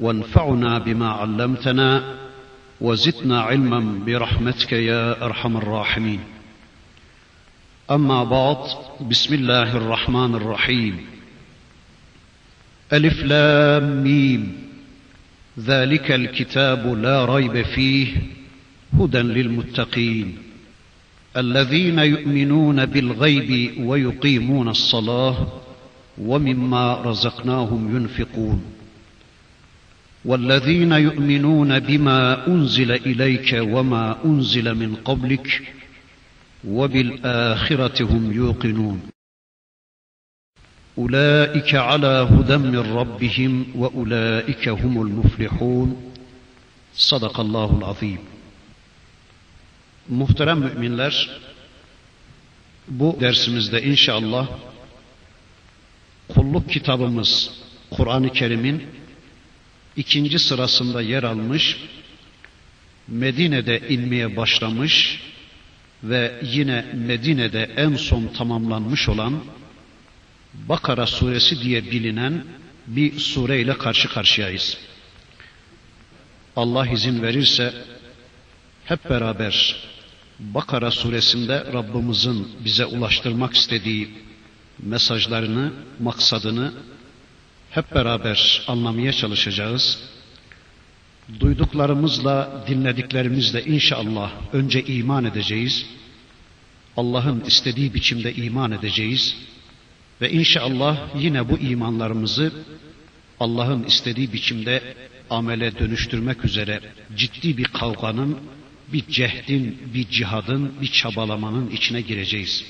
وانفعنا بما علمتنا وزدنا علما برحمتك يا أرحم الراحمين. أما بعد بسم الله الرحمن الرحيم. ألف لام ميم. ذلك الكتاب لا ريب فيه هدى للمتقين. الذين يؤمنون بالغيب ويقيمون الصلاة ومما رزقناهم ينفقون. والذين يؤمنون بما أنزل إليك وما أنزل من قبلك وبالآخرة هم يوقنون. أولئك على هدى من ربهم وأولئك هم المفلحون. صدق الله العظيم. Muhterem müminler, bu dersimizde inşallah kulluk kitabımız Kur'an-ı Kerim'in ikinci sırasında yer almış, Medine'de inmeye başlamış ve yine Medine'de en son tamamlanmış olan Bakara suresi diye bilinen bir sureyle karşı karşıyayız. Allah izin verirse hep beraber Bakara suresinde Rabbimizin bize ulaştırmak istediği mesajlarını, maksadını hep beraber anlamaya çalışacağız. Duyduklarımızla, dinlediklerimizle inşallah önce iman edeceğiz. Allah'ın istediği biçimde iman edeceğiz. Ve inşallah yine bu imanlarımızı Allah'ın istediği biçimde amele dönüştürmek üzere ciddi bir kavganın, bir cehdin, bir cihadın, bir çabalamanın içine gireceğiz.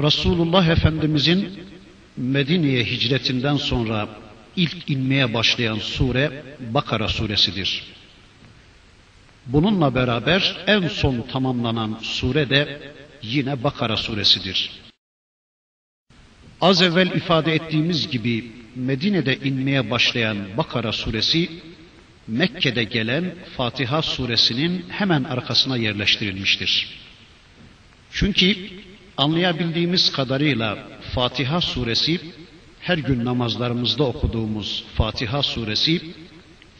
Resulullah Efendimizin Medine'ye hicretinden sonra ilk inmeye başlayan sure Bakara suresidir. Bununla beraber en son tamamlanan sure de yine Bakara suresidir. Az evvel ifade ettiğimiz gibi Medine'de inmeye başlayan Bakara suresi Mekke'de gelen Fatiha suresinin hemen arkasına yerleştirilmiştir. Çünkü anlayabildiğimiz kadarıyla Fatiha suresi her gün namazlarımızda okuduğumuz Fatiha suresi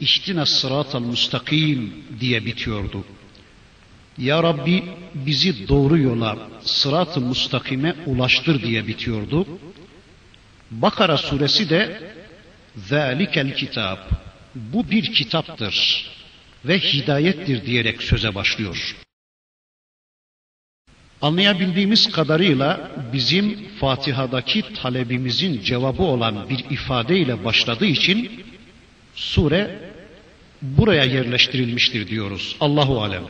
İhtine sıratal müstakim diye bitiyordu. Ya Rabbi bizi doğru yola sırat-ı müstakime ulaştır diye bitiyordu. Bakara suresi de Zalikel kitap bu bir kitaptır ve hidayettir diyerek söze başlıyor. Anlayabildiğimiz kadarıyla bizim Fatiha'daki talebimizin cevabı olan bir ifadeyle başladığı için sure buraya yerleştirilmiştir diyoruz. Allahu alem.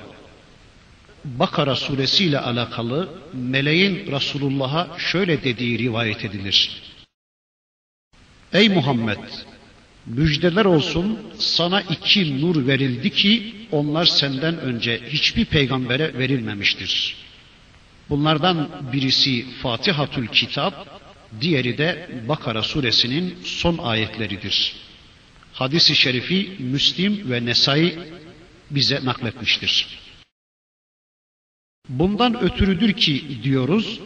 Bakara suresiyle alakalı meleğin Resulullah'a şöyle dediği rivayet edilir. Ey Muhammed! Müjdeler olsun sana iki nur verildi ki onlar senden önce hiçbir peygambere verilmemiştir. Bunlardan birisi Fatihatül Kitap, diğeri de Bakara suresinin son ayetleridir. Hadis-i şerifi Müslim ve Nesai bize nakletmiştir. Bundan ötürüdür ki diyoruz,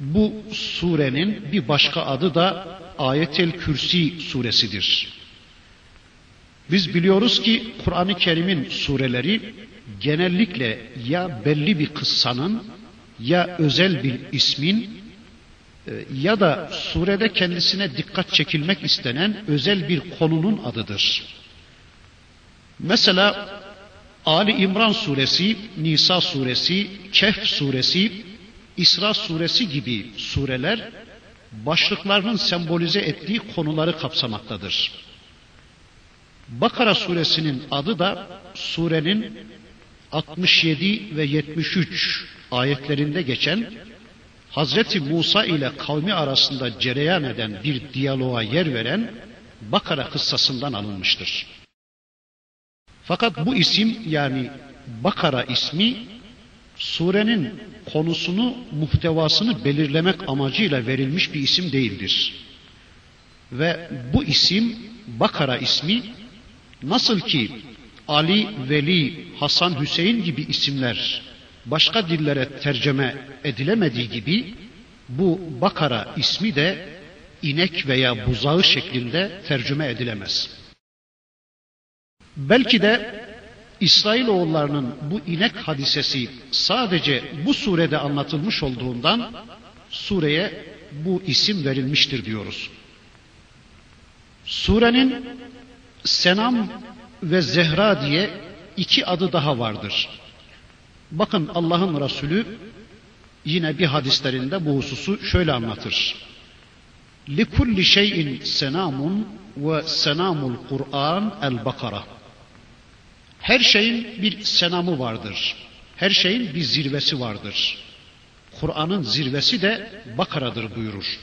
bu surenin bir başka adı da Ayetel Kürsi suresidir. Biz biliyoruz ki Kur'an-ı Kerim'in sureleri genellikle ya belli bir kıssanın ya özel bir ismin e, ya da surede kendisine dikkat çekilmek istenen özel bir konunun adıdır. Mesela Ali İmran suresi, Nisa suresi, Kehf suresi, İsra suresi gibi sureler başlıklarının sembolize ettiği konuları kapsamaktadır. Bakara suresinin adı da surenin 67 ve 73 ayetlerinde geçen Hazreti Musa ile kavmi arasında cereyan eden bir diyaloğa yer veren Bakara kıssasından alınmıştır. Fakat bu isim yani Bakara ismi surenin konusunu, muhtevasını belirlemek amacıyla verilmiş bir isim değildir. Ve bu isim Bakara ismi nasıl ki Ali, Veli, Hasan, Hüseyin gibi isimler başka dillere tercüme edilemediği gibi bu Bakara ismi de inek veya buzağı şeklinde tercüme edilemez. Belki de İsrailoğullarının bu inek hadisesi sadece bu surede anlatılmış olduğundan sureye bu isim verilmiştir diyoruz. Surenin Senam ve Zehra diye iki adı daha vardır. Bakın Allah'ın Resulü yine bir hadislerinde bu hususu şöyle anlatır. لِكُلِّ شَيْءٍ سَنَامٌ وَسَنَامُ الْقُرْآنِ الْبَقَرَةِ Her şeyin bir senamı vardır. Her şeyin bir zirvesi vardır. Kur'an'ın zirvesi de Bakara'dır buyurur.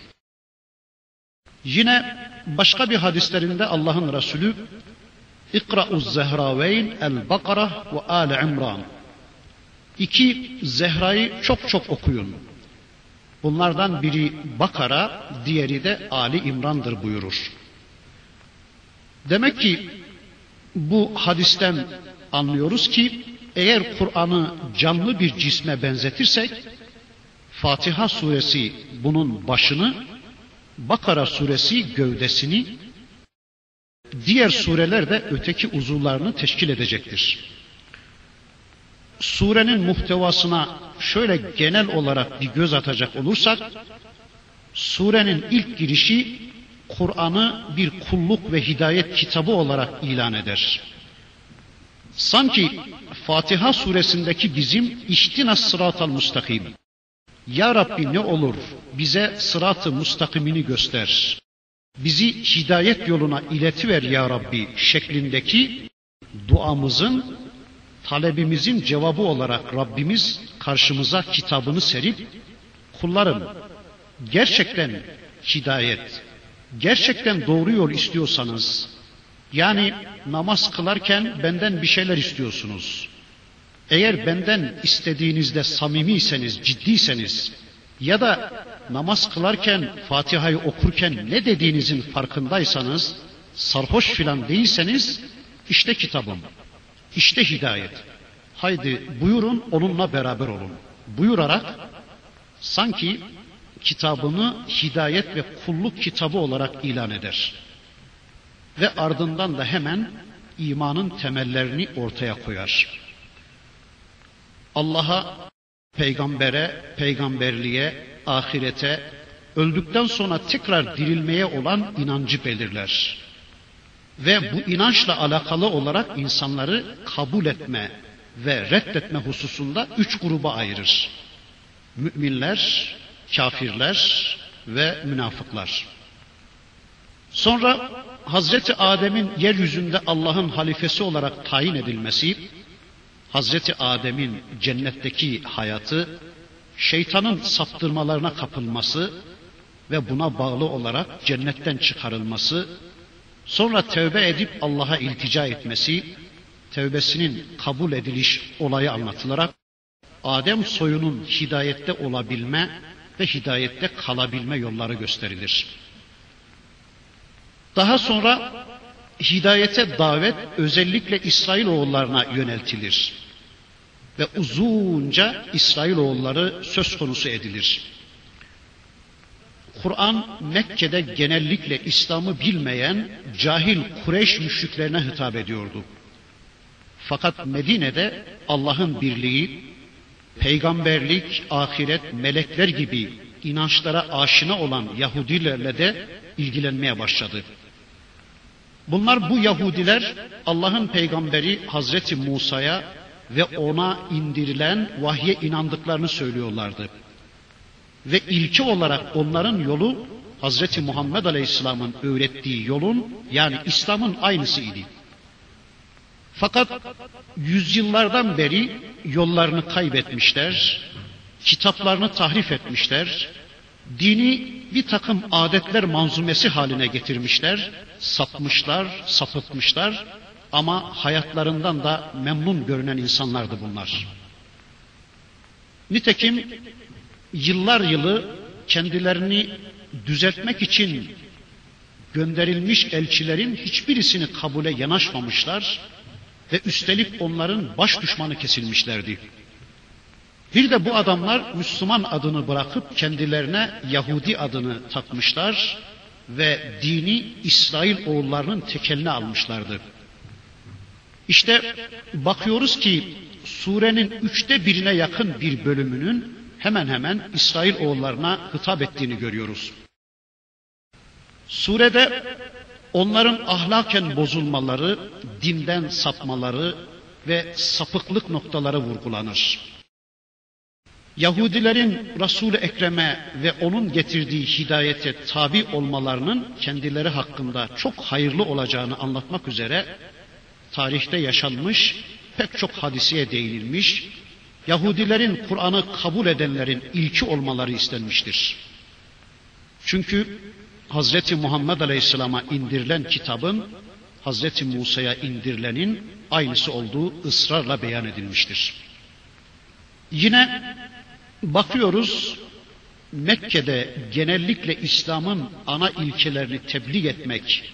Yine başka bir hadislerinde Allah'ın Resulü İkra'uz Zehraveyn el-Bakara ve Al İmran İki Zehra'yı çok çok okuyun. Bunlardan biri Bakara, diğeri de Ali İmran'dır buyurur. Demek ki bu hadisten anlıyoruz ki eğer Kur'an'ı canlı bir cisme benzetirsek Fatiha suresi bunun başını, Bakara suresi gövdesini, diğer sureler de öteki uzuvlarını teşkil edecektir. Surenin muhtevasına şöyle genel olarak bir göz atacak olursak, surenin ilk girişi Kur'an'ı bir kulluk ve hidayet kitabı olarak ilan eder. Sanki Fatiha suresindeki bizim ihtina sıratal mustakim. Ya Rabbi ne olur bize sıratı mustakimini göster. Bizi hidayet yoluna iletiver ya Rabbi şeklindeki duamızın talebimizin cevabı olarak Rabbimiz karşımıza kitabını serip kullarım gerçekten hidayet, gerçekten doğru yol istiyorsanız yani namaz kılarken benden bir şeyler istiyorsunuz. Eğer benden istediğinizde samimiyseniz, ciddiyseniz ya da namaz kılarken, Fatiha'yı okurken ne dediğinizin farkındaysanız, sarhoş filan değilseniz işte kitabım. İşte hidayet. Haydi buyurun onunla beraber olun. Buyurarak sanki kitabını hidayet ve kulluk kitabı olarak ilan eder. Ve ardından da hemen imanın temellerini ortaya koyar. Allah'a, peygambere, peygamberliğe, ahirete, öldükten sonra tekrar dirilmeye olan inancı belirler ve bu inançla alakalı olarak insanları kabul etme ve reddetme hususunda üç gruba ayırır. Müminler, kafirler ve münafıklar. Sonra Hazreti Adem'in yeryüzünde Allah'ın halifesi olarak tayin edilmesi, Hazreti Adem'in cennetteki hayatı, şeytanın saptırmalarına kapılması ve buna bağlı olarak cennetten çıkarılması Sonra tövbe edip Allah'a iltica etmesi, tövbesinin kabul ediliş olayı anlatılarak Adem soyunun hidayette olabilme ve hidayette kalabilme yolları gösterilir. Daha sonra hidayete davet özellikle İsrailoğullarına yöneltilir. Ve uzunca İsrailoğulları söz konusu edilir. Kur'an Mekke'de genellikle İslam'ı bilmeyen cahil Kureyş müşriklerine hitap ediyordu. Fakat Medine'de Allah'ın birliği, peygamberlik, ahiret, melekler gibi inançlara aşina olan Yahudilerle de ilgilenmeye başladı. Bunlar bu Yahudiler Allah'ın peygamberi Hazreti Musa'ya ve ona indirilen vahye inandıklarını söylüyorlardı. Ve ilki olarak onların yolu Hazreti Muhammed Aleyhisselam'ın öğrettiği yolun yani İslam'ın aynısı idi. Fakat yüzyıllardan beri yollarını kaybetmişler, kitaplarını tahrif etmişler, dini bir takım adetler manzumesi haline getirmişler, sapmışlar, sapıtmışlar ama hayatlarından da memnun görünen insanlardı bunlar. Nitekim yıllar yılı kendilerini düzeltmek için gönderilmiş elçilerin hiçbirisini kabule yanaşmamışlar ve üstelik onların baş düşmanı kesilmişlerdi. Bir de bu adamlar Müslüman adını bırakıp kendilerine Yahudi adını takmışlar ve dini İsrail oğullarının tekeline almışlardı. İşte bakıyoruz ki surenin üçte birine yakın bir bölümünün hemen hemen İsrail oğullarına hitap ettiğini görüyoruz. Surede onların ahlaken bozulmaları, dinden sapmaları ve sapıklık noktaları vurgulanır. Yahudilerin Resul-i Ekrem'e ve onun getirdiği hidayete tabi olmalarının kendileri hakkında çok hayırlı olacağını anlatmak üzere tarihte yaşanmış pek çok hadiseye değinilmiş, Yahudilerin Kur'an'ı kabul edenlerin ilki olmaları istenmiştir. Çünkü Hazreti Muhammed Aleyhisselam'a indirilen kitabın Hazreti Musa'ya indirilenin aynısı olduğu ısrarla beyan edilmiştir. Yine bakıyoruz Mekke'de genellikle İslam'ın ana ilkelerini tebliğ etmek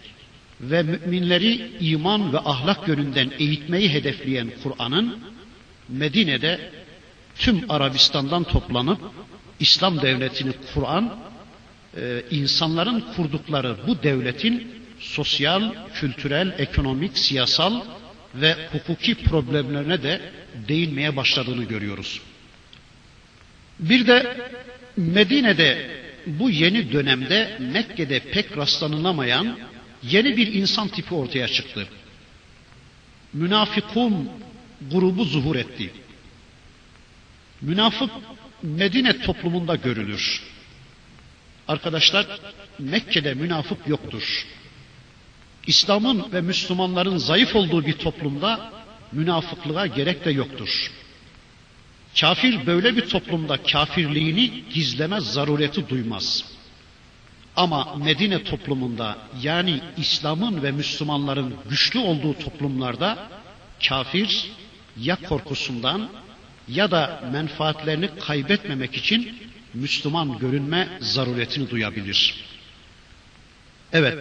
ve müminleri iman ve ahlak yönünden eğitmeyi hedefleyen Kur'an'ın Medine'de tüm Arabistan'dan toplanıp İslam devletini kuran e, insanların kurdukları bu devletin sosyal, kültürel, ekonomik, siyasal ve hukuki problemlerine de değinmeye başladığını görüyoruz. Bir de Medine'de bu yeni dönemde Mekke'de pek rastlanılamayan yeni bir insan tipi ortaya çıktı. Münafikun grubu zuhur etti. Münafık Medine toplumunda görülür. Arkadaşlar Mekke'de münafık yoktur. İslam'ın ve Müslümanların zayıf olduğu bir toplumda münafıklığa gerek de yoktur. Kafir böyle bir toplumda kafirliğini gizleme zarureti duymaz. Ama Medine toplumunda yani İslam'ın ve Müslümanların güçlü olduğu toplumlarda kafir ya korkusundan ya da menfaatlerini kaybetmemek için Müslüman görünme zaruretini duyabilir. Evet,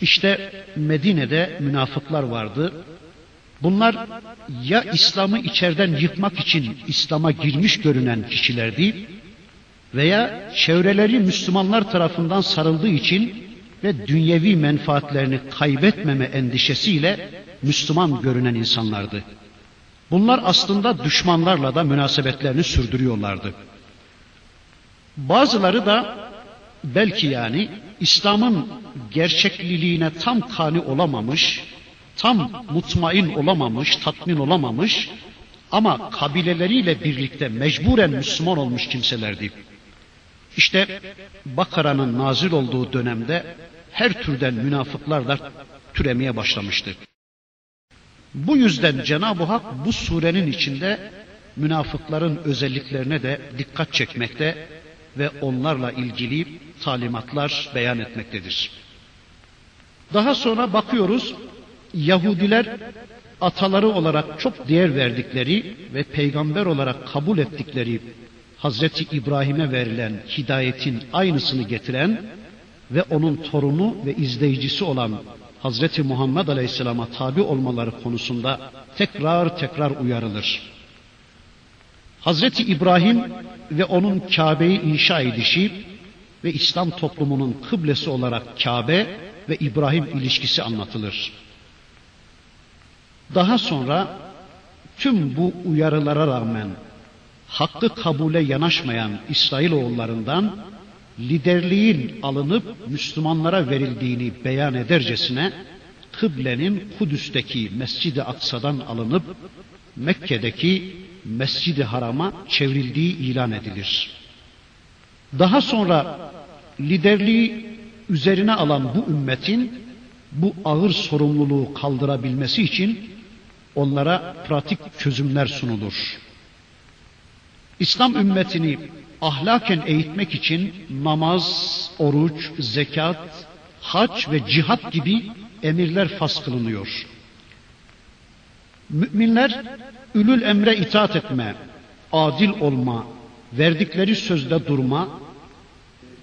işte Medine'de münafıklar vardı. Bunlar ya İslam'ı içeriden yıkmak için İslam'a girmiş görünen kişilerdi veya çevreleri Müslümanlar tarafından sarıldığı için ve dünyevi menfaatlerini kaybetmeme endişesiyle Müslüman görünen insanlardı. Bunlar aslında düşmanlarla da münasebetlerini sürdürüyorlardı. Bazıları da belki yani İslam'ın gerçekliliğine tam kani olamamış, tam mutmain olamamış, tatmin olamamış ama kabileleriyle birlikte mecburen Müslüman olmuş kimselerdi. İşte Bakara'nın nazil olduğu dönemde her türden münafıklar da türemeye başlamıştı. Bu yüzden Cenab-ı Hak bu surenin içinde münafıkların özelliklerine de dikkat çekmekte ve onlarla ilgili talimatlar beyan etmektedir. Daha sonra bakıyoruz Yahudiler ataları olarak çok değer verdikleri ve peygamber olarak kabul ettikleri Hazreti İbrahim'e verilen hidayetin aynısını getiren ve onun torunu ve izleyicisi olan Hazreti Muhammed Aleyhisselam'a tabi olmaları konusunda tekrar tekrar uyarılır. Hazreti İbrahim ve onun Kabe'yi inşa edişi ve İslam toplumunun kıblesi olarak Kabe ve İbrahim ilişkisi anlatılır. Daha sonra tüm bu uyarılara rağmen hakkı kabule yanaşmayan İsrailoğullarından liderliğin alınıp Müslümanlara verildiğini beyan edercesine kıblenin Kudüs'teki Mescid-i Aksa'dan alınıp Mekke'deki Mescid-i Haram'a çevrildiği ilan edilir. Daha sonra liderliği üzerine alan bu ümmetin bu ağır sorumluluğu kaldırabilmesi için onlara pratik çözümler sunulur. İslam ümmetini ahlaken eğitmek için namaz, oruç, zekat, hac ve cihat gibi emirler fas kılınıyor. Müminler ülül emre itaat etme, adil olma, verdikleri sözde durma,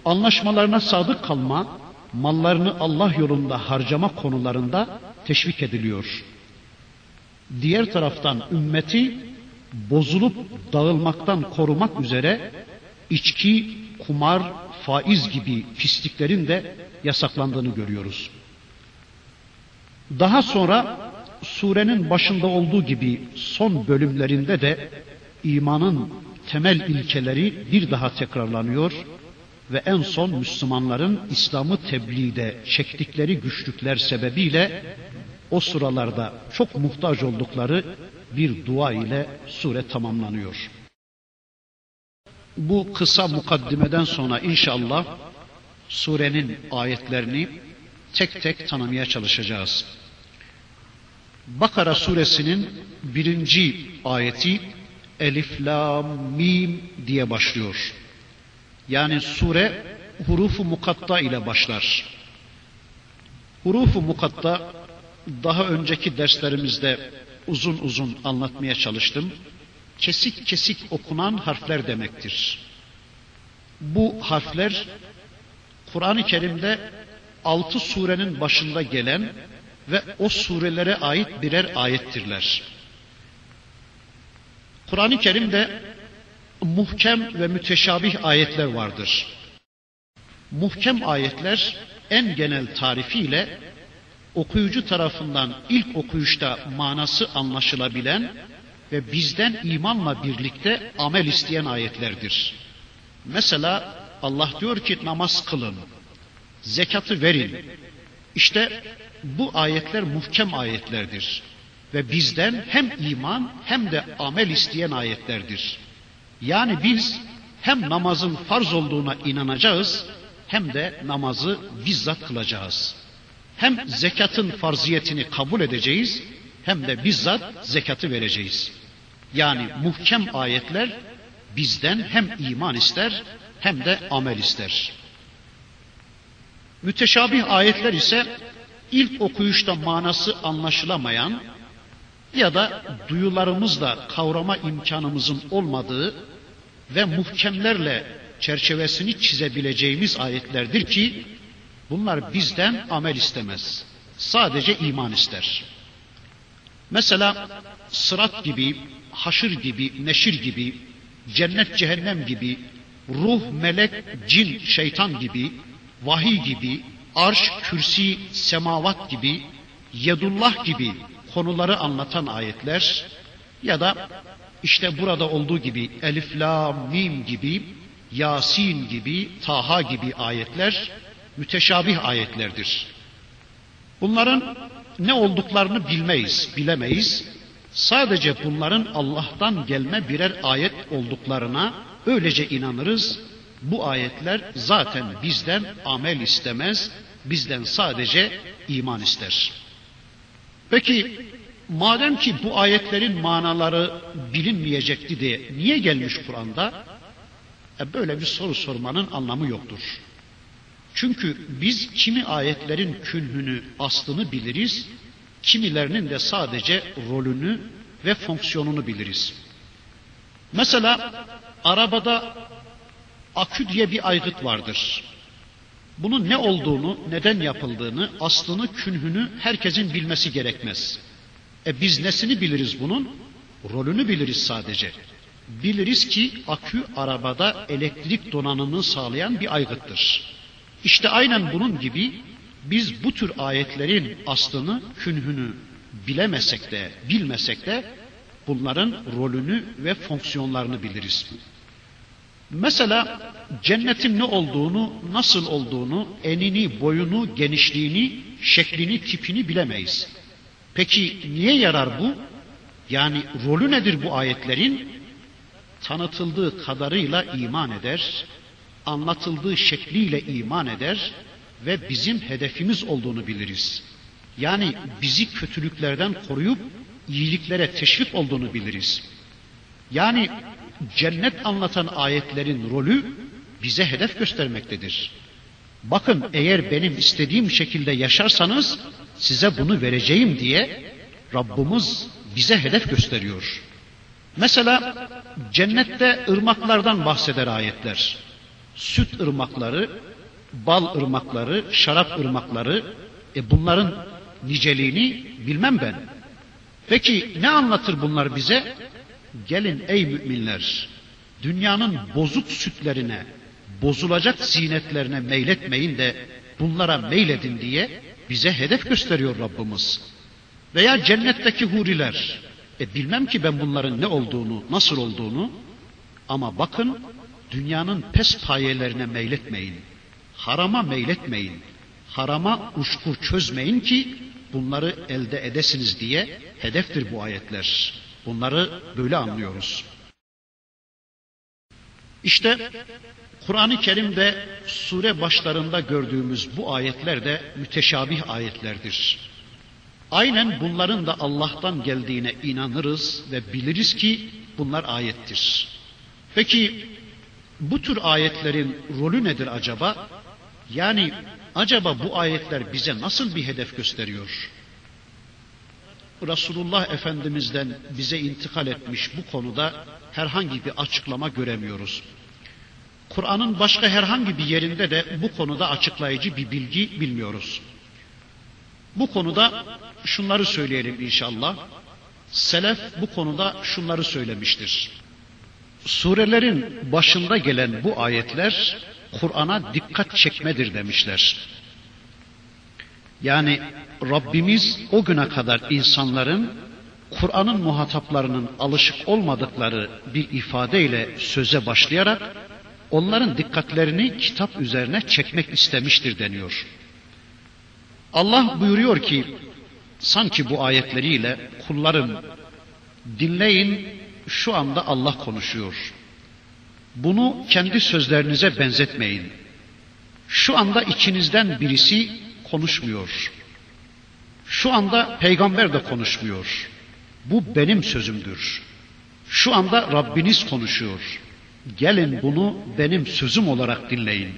anlaşmalarına sadık kalma, mallarını Allah yolunda harcama konularında teşvik ediliyor. Diğer taraftan ümmeti bozulup dağılmaktan korumak üzere içki, kumar, faiz gibi pisliklerin de yasaklandığını görüyoruz. Daha sonra surenin başında olduğu gibi son bölümlerinde de imanın temel ilkeleri bir daha tekrarlanıyor ve en son Müslümanların İslam'ı tebliğde çektikleri güçlükler sebebiyle o sıralarda çok muhtaç oldukları bir dua ile sure tamamlanıyor. Bu kısa mukaddimeden sonra inşallah surenin ayetlerini tek tek tanımaya çalışacağız. Bakara suresinin birinci ayeti Elif, Lam, Mim diye başlıyor. Yani sure hurufu mukatta ile başlar. Hurufu mukatta daha önceki derslerimizde uzun uzun anlatmaya çalıştım. Kesik kesik okunan harfler demektir. Bu harfler Kur'an-ı Kerim'de altı surenin başında gelen ve o surelere ait birer ayettirler. Kur'an-ı Kerim'de muhkem ve müteşabih ayetler vardır. Muhkem ayetler en genel tarifiyle okuyucu tarafından ilk okuyuşta manası anlaşılabilen ve bizden imanla birlikte amel isteyen ayetlerdir. Mesela Allah diyor ki namaz kılın, zekatı verin. İşte bu ayetler muhkem ayetlerdir. Ve bizden hem iman hem de amel isteyen ayetlerdir. Yani biz hem namazın farz olduğuna inanacağız hem de namazı bizzat kılacağız. Hem zekatın farziyetini kabul edeceğiz hem de bizzat zekatı vereceğiz. Yani muhkem ayetler bizden hem iman ister hem de amel ister. Müteşabih ayetler ise ilk okuyuşta manası anlaşılamayan ya da duyularımızla kavrama imkanımızın olmadığı ve muhkemlerle çerçevesini çizebileceğimiz ayetlerdir ki bunlar bizden amel istemez. Sadece iman ister. Mesela sırat gibi, haşır gibi, neşir gibi, cennet cehennem gibi, ruh, melek, cin, şeytan gibi, vahiy gibi, arş, kürsi, semavat gibi, yedullah gibi konuları anlatan ayetler ya da işte burada olduğu gibi Elif, La, Mim gibi, Yasin gibi, Taha gibi ayetler müteşabih ayetlerdir. Bunların ne olduklarını bilmeyiz, bilemeyiz. Sadece bunların Allah'tan gelme birer ayet olduklarına öylece inanırız. Bu ayetler zaten bizden amel istemez, bizden sadece iman ister. Peki madem ki bu ayetlerin manaları bilinmeyecekti diye niye gelmiş Kur'an'da? E böyle bir soru sormanın anlamı yoktur. Çünkü biz kimi ayetlerin künhünü, aslını biliriz, kimilerinin de sadece rolünü ve fonksiyonunu biliriz. Mesela arabada akü diye bir aygıt vardır. Bunun ne olduğunu, neden yapıldığını, aslını, künhünü herkesin bilmesi gerekmez. E biz nesini biliriz bunun? Rolünü biliriz sadece. Biliriz ki akü arabada elektrik donanımını sağlayan bir aygıttır. İşte aynen bunun gibi biz bu tür ayetlerin aslını, künhünü bilemesek de, bilmesek de bunların rolünü ve fonksiyonlarını biliriz. Mesela cennetin ne olduğunu, nasıl olduğunu, enini, boyunu, genişliğini, şeklini, tipini bilemeyiz. Peki niye yarar bu? Yani rolü nedir bu ayetlerin? Tanıtıldığı kadarıyla iman eder, anlatıldığı şekliyle iman eder ve bizim hedefimiz olduğunu biliriz. Yani bizi kötülüklerden koruyup iyiliklere teşvik olduğunu biliriz. Yani cennet anlatan ayetlerin rolü bize hedef göstermektedir. Bakın eğer benim istediğim şekilde yaşarsanız size bunu vereceğim diye Rabbimiz bize hedef gösteriyor. Mesela cennette ırmaklardan bahseder ayetler. Süt ırmakları, bal ırmakları, şarap ırmakları, e bunların niceliğini bilmem ben. Peki ne anlatır bunlar bize? Gelin ey müminler, dünyanın bozuk sütlerine, bozulacak zinetlerine meyletmeyin de bunlara meyledin diye bize hedef gösteriyor Rabbimiz. Veya cennetteki huriler, e bilmem ki ben bunların ne olduğunu, nasıl olduğunu ama bakın dünyanın pes payelerine meyletmeyin. Harama meyletmeyin. Harama uşkur çözmeyin ki bunları elde edesiniz diye hedeftir bu ayetler. Bunları böyle anlıyoruz. İşte Kur'an-ı Kerim'de sure başlarında gördüğümüz bu ayetler de müteşabih ayetlerdir. Aynen bunların da Allah'tan geldiğine inanırız ve biliriz ki bunlar ayettir. Peki bu tür ayetlerin rolü nedir acaba? Yani acaba bu ayetler bize nasıl bir hedef gösteriyor? Resulullah Efendimiz'den bize intikal etmiş bu konuda herhangi bir açıklama göremiyoruz. Kur'an'ın başka herhangi bir yerinde de bu konuda açıklayıcı bir bilgi bilmiyoruz. Bu konuda şunları söyleyelim inşallah. Selef bu konuda şunları söylemiştir. Surelerin başında gelen bu ayetler Kur'an'a dikkat çekmedir demişler. Yani Rabbimiz o güne kadar insanların Kur'an'ın muhataplarının alışık olmadıkları bir ifadeyle söze başlayarak onların dikkatlerini kitap üzerine çekmek istemiştir deniyor. Allah buyuruyor ki sanki bu ayetleriyle kullarım dinleyin şu anda Allah konuşuyor. Bunu kendi sözlerinize benzetmeyin. Şu anda içinizden birisi konuşmuyor. Şu anda peygamber de konuşmuyor. Bu benim sözümdür. Şu anda Rabbiniz konuşuyor. Gelin bunu benim sözüm olarak dinleyin.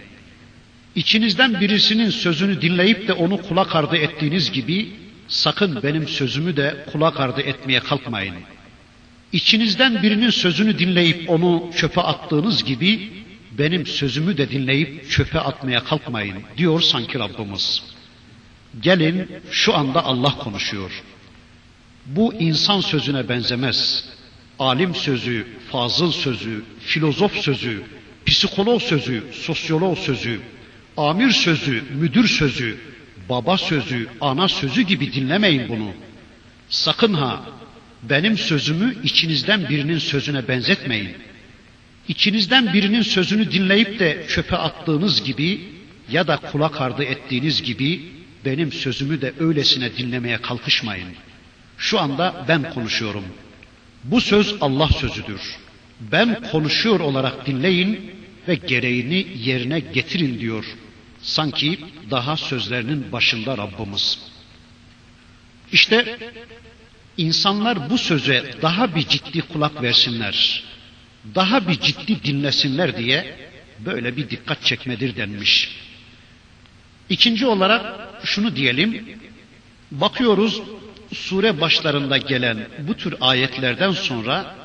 İçinizden birisinin sözünü dinleyip de onu kulak ardı ettiğiniz gibi sakın benim sözümü de kulak ardı etmeye kalkmayın. İçinizden birinin sözünü dinleyip onu çöpe attığınız gibi benim sözümü de dinleyip çöpe atmaya kalkmayın diyor sanki Rabbimiz. Gelin şu anda Allah konuşuyor. Bu insan sözüne benzemez. Alim sözü, fazıl sözü, filozof sözü, psikolog sözü, sosyolog sözü, amir sözü, müdür sözü, baba sözü, ana sözü gibi dinlemeyin bunu. Sakın ha benim sözümü içinizden birinin sözüne benzetmeyin. İçinizden birinin sözünü dinleyip de çöpe attığınız gibi ya da kulak ardı ettiğiniz gibi benim sözümü de öylesine dinlemeye kalkışmayın. Şu anda ben konuşuyorum. Bu söz Allah sözüdür. Ben konuşuyor olarak dinleyin ve gereğini yerine getirin diyor. Sanki daha sözlerinin başında Rabbimiz. İşte insanlar bu söze daha bir ciddi kulak versinler, daha bir ciddi dinlesinler diye böyle bir dikkat çekmedir denmiş. İkinci olarak şunu diyelim, bakıyoruz sure başlarında gelen bu tür ayetlerden sonra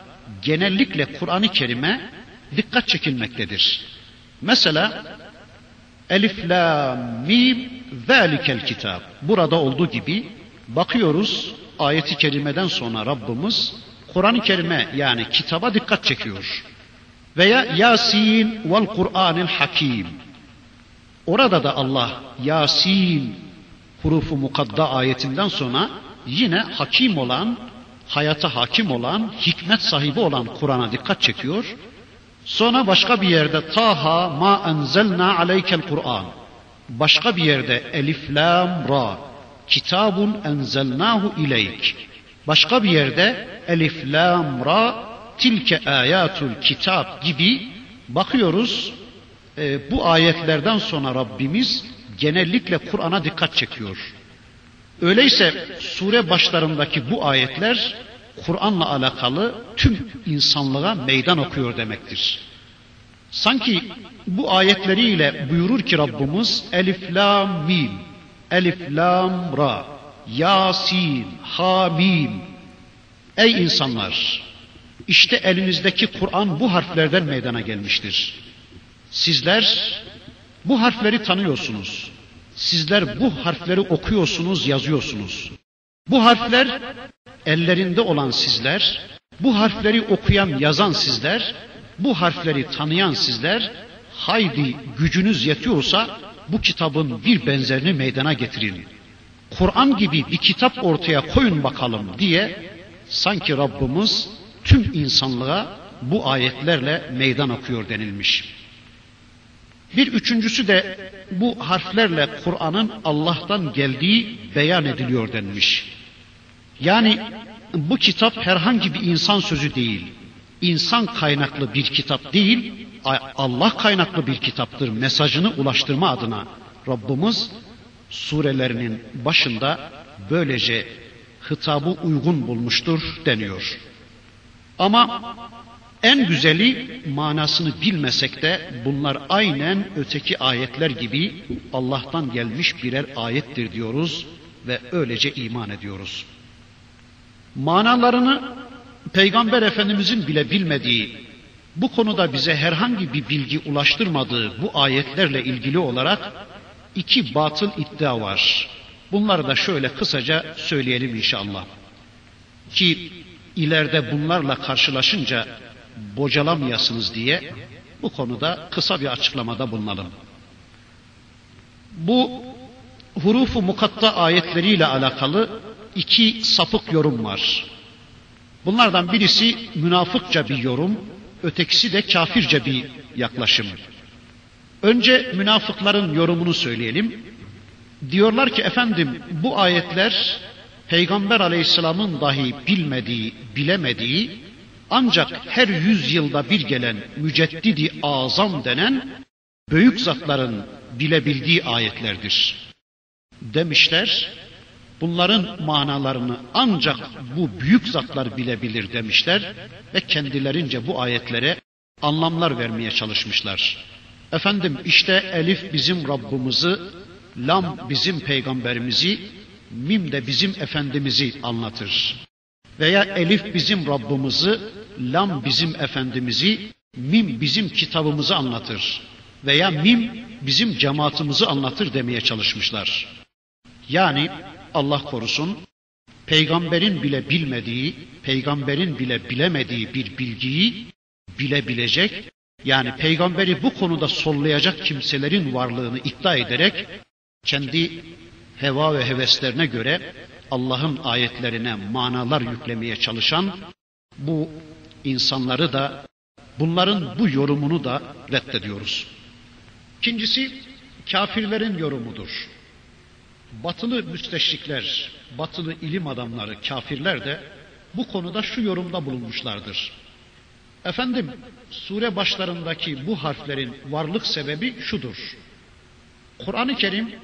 genellikle Kur'an-ı Kerim'e dikkat çekilmektedir. Mesela Elif la mim zalikel kitap. Burada olduğu gibi bakıyoruz ayeti kerimeden sonra Rabbimiz Kur'an-ı Kerim'e yani kitaba dikkat çekiyor. Veya Yasin vel Kur'anil Hakim. Orada da Allah Yasin hurufu mukadda ayetinden sonra yine hakim olan, hayata hakim olan, hikmet sahibi olan Kur'an'a dikkat çekiyor. Sonra başka bir yerde Taha ma enzelna aleykel Kur'an. Başka bir yerde Elif Lam Ra. Kitabun enzelnahu ileyk. Başka bir yerde Elif Lam Ra tilke ayatul kitap gibi bakıyoruz e, bu ayetlerden sonra Rabbimiz genellikle Kur'an'a dikkat çekiyor. Öyleyse sure başlarındaki bu ayetler Kur'an'la alakalı tüm insanlığa meydan okuyor demektir. Sanki bu ayetleriyle buyurur ki Rabbimiz Elif Lam Mim Elif Lam Ra Yasin Hamim Ey insanlar işte elinizdeki Kur'an bu harflerden meydana gelmiştir. Sizler bu harfleri tanıyorsunuz. Sizler bu harfleri okuyorsunuz, yazıyorsunuz. Bu harfler ellerinde olan sizler, bu harfleri okuyan, yazan sizler, bu harfleri tanıyan sizler, haydi gücünüz yetiyorsa bu kitabın bir benzerini meydana getirin. Kur'an gibi bir kitap ortaya koyun bakalım diye sanki Rabbimiz tüm insanlığa bu ayetlerle meydan okuyor denilmiş. Bir üçüncüsü de bu harflerle Kur'an'ın Allah'tan geldiği beyan ediliyor denmiş. Yani bu kitap herhangi bir insan sözü değil. İnsan kaynaklı bir kitap değil, Allah kaynaklı bir kitaptır. Mesajını ulaştırma adına Rabbimiz surelerinin başında böylece hitabı uygun bulmuştur deniyor. Ama en güzeli manasını bilmesek de bunlar aynen öteki ayetler gibi Allah'tan gelmiş birer ayettir diyoruz ve öylece iman ediyoruz. Manalarını Peygamber Efendimizin bile bilmediği, bu konuda bize herhangi bir bilgi ulaştırmadığı bu ayetlerle ilgili olarak iki batıl iddia var. Bunları da şöyle kısaca söyleyelim inşallah. Ki ileride bunlarla karşılaşınca bocalamayasınız diye bu konuda kısa bir açıklamada bulunalım. Bu hurufu mukatta ayetleriyle alakalı iki sapık yorum var. Bunlardan birisi münafıkça bir yorum, ötekisi de kafirce bir yaklaşım. Önce münafıkların yorumunu söyleyelim. Diyorlar ki efendim bu ayetler Peygamber aleyhisselamın dahi bilmediği, bilemediği ancak her yüzyılda bir gelen müceddidi azam denen büyük zatların bilebildiği ayetlerdir. Demişler, bunların manalarını ancak bu büyük zatlar bilebilir demişler ve kendilerince bu ayetlere anlamlar vermeye çalışmışlar. Efendim işte Elif bizim Rabbimizi, Lam bizim peygamberimizi, Mim de bizim Efendimiz'i anlatır. Veya Elif bizim Rabbimizi, Lam bizim Efendimiz'i, Mim bizim kitabımızı anlatır. Veya Mim bizim cemaatimizi anlatır demeye çalışmışlar. Yani Allah korusun, peygamberin bile bilmediği, peygamberin bile bilemediği bir bilgiyi bilebilecek, yani peygamberi bu konuda sollayacak kimselerin varlığını iddia ederek kendi heva ve heveslerine göre Allah'ın ayetlerine manalar yüklemeye çalışan bu insanları da bunların bu yorumunu da reddediyoruz. İkincisi kafirlerin yorumudur. Batılı müsteşrikler, batılı ilim adamları, kafirler de bu konuda şu yorumda bulunmuşlardır. Efendim, sure başlarındaki bu harflerin varlık sebebi şudur. Kur'an-ı Kerim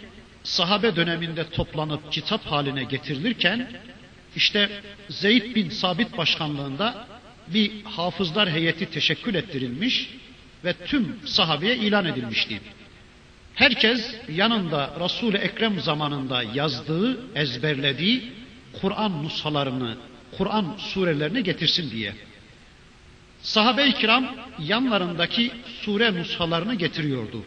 sahabe döneminde toplanıp kitap haline getirilirken işte Zeyd bin Sabit başkanlığında bir hafızlar heyeti teşekkül ettirilmiş ve tüm sahabeye ilan edilmişti. Herkes yanında Resul-i Ekrem zamanında yazdığı, ezberlediği Kur'an nushalarını, Kur'an surelerini getirsin diye. Sahabe-i kiram yanlarındaki sure nushalarını getiriyordu.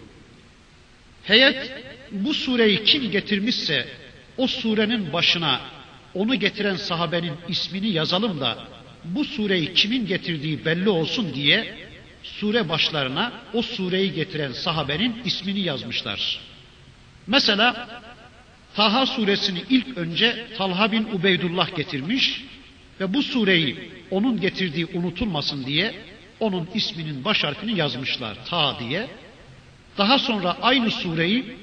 Heyet bu sureyi kim getirmişse o surenin başına onu getiren sahabenin ismini yazalım da bu sureyi kimin getirdiği belli olsun diye sure başlarına o sureyi getiren sahabenin ismini yazmışlar. Mesela Taha suresini ilk önce Talha bin Ubeydullah getirmiş ve bu sureyi onun getirdiği unutulmasın diye onun isminin baş harfini yazmışlar Ta diye. Daha sonra aynı sureyi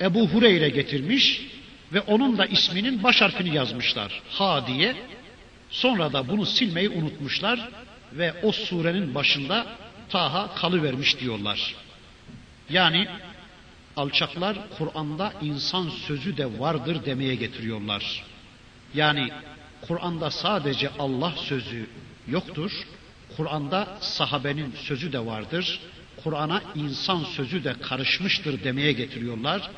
Ebu Hureyre getirmiş ve onun da isminin baş harfini yazmışlar. Ha diye. Sonra da bunu silmeyi unutmuşlar ve o surenin başında Taha kalıvermiş diyorlar. Yani alçaklar Kur'an'da insan sözü de vardır demeye getiriyorlar. Yani Kur'an'da sadece Allah sözü yoktur. Kur'an'da sahabenin sözü de vardır. Kur'an'a insan sözü de karışmıştır demeye getiriyorlar.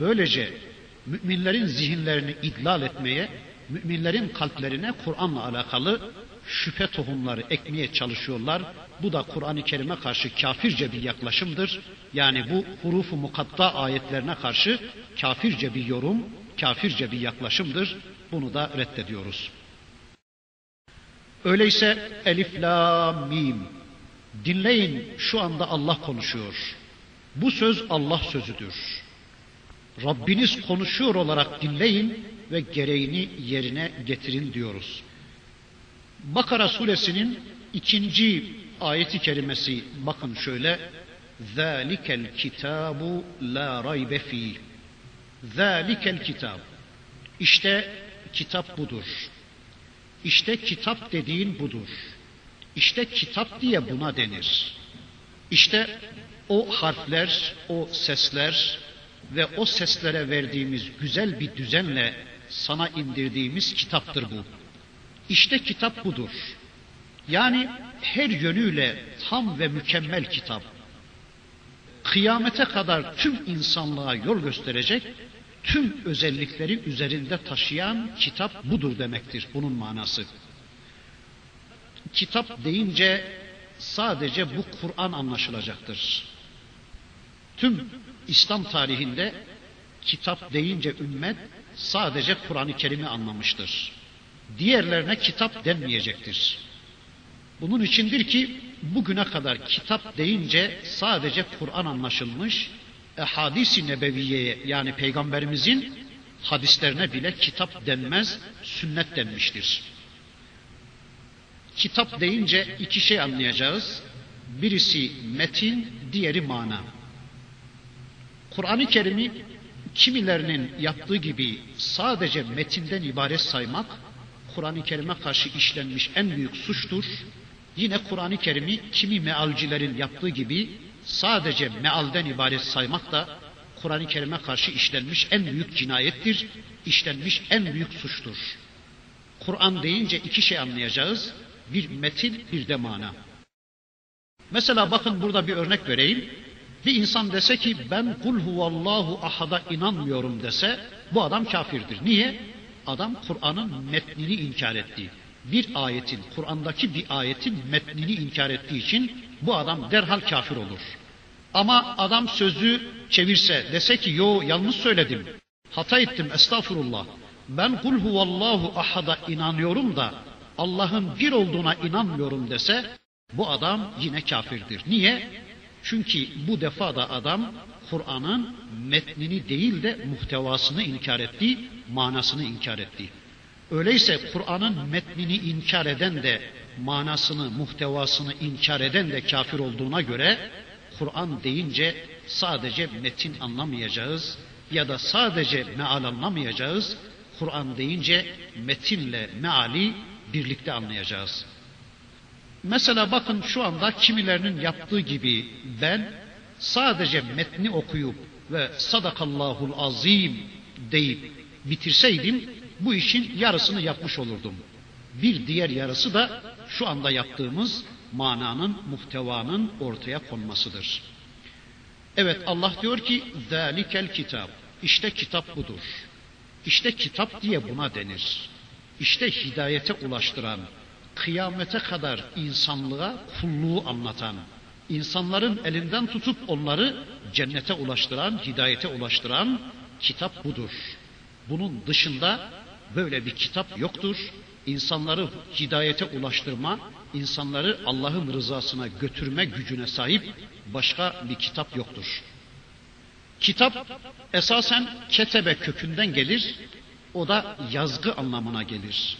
Böylece müminlerin zihinlerini idlal etmeye, müminlerin kalplerine Kur'an'la alakalı şüphe tohumları ekmeye çalışıyorlar. Bu da Kur'an-ı Kerim'e karşı kafirce bir yaklaşımdır. Yani bu hurufu mukatta ayetlerine karşı kafirce bir yorum, kafirce bir yaklaşımdır. Bunu da reddediyoruz. Öyleyse Elif La Mim dinleyin şu anda Allah konuşuyor. Bu söz Allah sözüdür. Rabbiniz konuşuyor olarak dinleyin ve gereğini yerine getirin diyoruz. Bakara suresinin ikinci ayeti kerimesi bakın şöyle ذَٰلِكَ الْكِتَابُ لَا رَيْبَ ف۪يهِ ذَٰلِكَ الْكِتَابُ İşte kitap budur. İşte kitap dediğin budur. İşte kitap diye buna denir. İşte o harfler, o sesler ve o seslere verdiğimiz güzel bir düzenle sana indirdiğimiz kitaptır bu. İşte kitap budur. Yani her yönüyle tam ve mükemmel kitap. Kıyamete kadar tüm insanlığa yol gösterecek, tüm özellikleri üzerinde taşıyan kitap budur demektir bunun manası. Kitap deyince sadece bu Kur'an anlaşılacaktır. Tüm İslam tarihinde kitap deyince ümmet sadece Kur'an-ı Kerim'i anlamıştır. Diğerlerine kitap denmeyecektir. Bunun içindir ki bugüne kadar kitap deyince sadece Kur'an anlaşılmış, e, hadisi nebeviyeye yani peygamberimizin hadislerine bile kitap denmez, sünnet denmiştir. Kitap deyince iki şey anlayacağız. Birisi metin, diğeri mana. Kur'an-ı Kerim'i kimilerinin yaptığı gibi sadece metinden ibaret saymak, Kur'an-ı Kerim'e karşı işlenmiş en büyük suçtur. Yine Kur'an-ı Kerim'i kimi mealcilerin yaptığı gibi sadece mealden ibaret saymak da Kur'an-ı Kerim'e karşı işlenmiş en büyük cinayettir, işlenmiş en büyük suçtur. Kur'an deyince iki şey anlayacağız. Bir metin, bir de mana. Mesela bakın burada bir örnek vereyim. Bir insan dese ki ben kul huvallahu ahada inanmıyorum dese bu adam kafirdir. Niye? Adam Kur'an'ın metnini inkar etti. Bir ayetin, Kur'an'daki bir ayetin metnini inkar ettiği için bu adam derhal kafir olur. Ama adam sözü çevirse, dese ki yo yanlış söyledim, hata ettim estağfurullah. Ben kul huvallahu ahada inanıyorum da Allah'ın bir olduğuna inanmıyorum dese bu adam yine kafirdir. Niye? Çünkü bu defa da adam Kur'an'ın metnini değil de muhtevasını inkar etti, manasını inkar etti. Öyleyse Kur'an'ın metnini inkar eden de manasını, muhtevasını inkar eden de kafir olduğuna göre Kur'an deyince sadece metin anlamayacağız ya da sadece meal anlamayacağız. Kur'an deyince metinle meali birlikte anlayacağız. Mesela bakın şu anda kimilerinin yaptığı gibi ben sadece metni okuyup ve sadakallahul azim deyip bitirseydim bu işin yarısını yapmış olurdum. Bir diğer yarısı da şu anda yaptığımız mananın, muhtevanın ortaya konmasıdır. Evet Allah diyor ki zalikel kitap. İşte kitap budur. İşte kitap diye buna denir. İşte hidayete ulaştıran, kıyamete kadar insanlığa kulluğu anlatan, insanların elinden tutup onları cennete ulaştıran, hidayete ulaştıran kitap budur. Bunun dışında böyle bir kitap yoktur. İnsanları hidayete ulaştırma, insanları Allah'ın rızasına götürme gücüne sahip başka bir kitap yoktur. Kitap esasen ketebe kökünden gelir, o da yazgı anlamına gelir.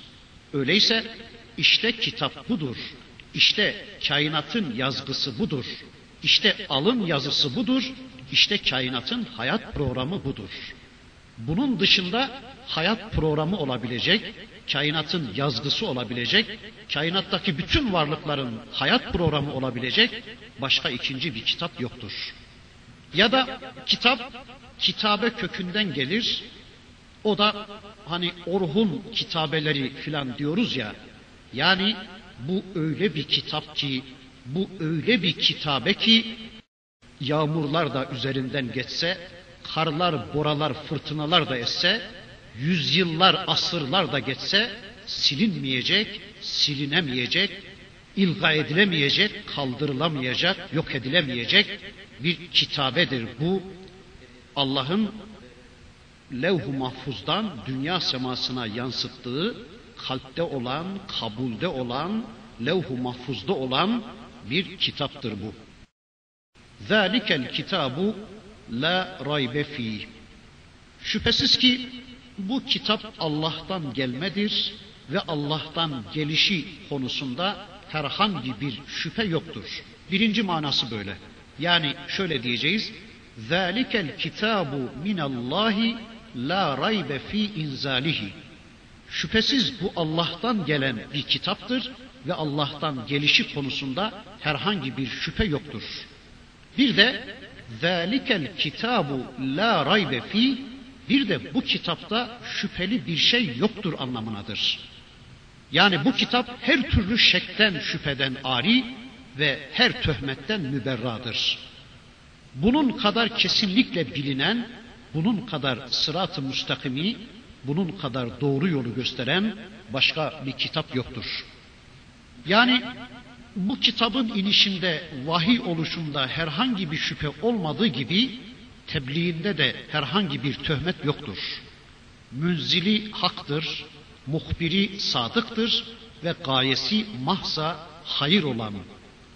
Öyleyse işte kitap budur. İşte kainatın yazgısı budur. İşte alın yazısı budur. İşte kainatın hayat programı budur. Bunun dışında hayat programı olabilecek, kainatın yazgısı olabilecek, kainattaki bütün varlıkların hayat programı olabilecek başka ikinci bir kitap yoktur. Ya da kitap kitabe kökünden gelir. O da hani Orhun kitabeleri filan diyoruz ya. Yani bu öyle bir kitap ki, bu öyle bir kitabe ki yağmurlar da üzerinden geçse, karlar, boralar, fırtınalar da esse, yüzyıllar, asırlar da geçse silinmeyecek, silinemeyecek, ilga edilemeyecek, kaldırılamayacak, yok edilemeyecek bir kitabedir bu. Allah'ın levh-u mahfuzdan dünya semasına yansıttığı kalpte olan, kabulde olan, levh-u mahfuzda olan bir kitaptır bu. Zalikel kitabu la raybe fi. Şüphesiz ki bu kitap Allah'tan gelmedir ve Allah'tan gelişi konusunda herhangi bir şüphe yoktur. Birinci manası böyle. Yani şöyle diyeceğiz. Zalikel kitabu minallahi la raybe fi inzalihi. Şüphesiz bu Allah'tan gelen bir kitaptır ve Allah'tan gelişi konusunda herhangi bir şüphe yoktur. Bir de zalikel kitabu la raybe fi bir de bu kitapta şüpheli bir şey yoktur anlamınadır. Yani bu kitap her türlü şekten şüpheden ari ve her töhmetten müberradır. Bunun kadar kesinlikle bilinen, bunun kadar sırat-ı müstakimi, bunun kadar doğru yolu gösteren başka bir kitap yoktur. Yani bu kitabın inişinde, vahiy oluşunda herhangi bir şüphe olmadığı gibi tebliğinde de herhangi bir töhmet yoktur. Münzili haktır, muhbiri sadıktır ve gayesi mahza hayır olan,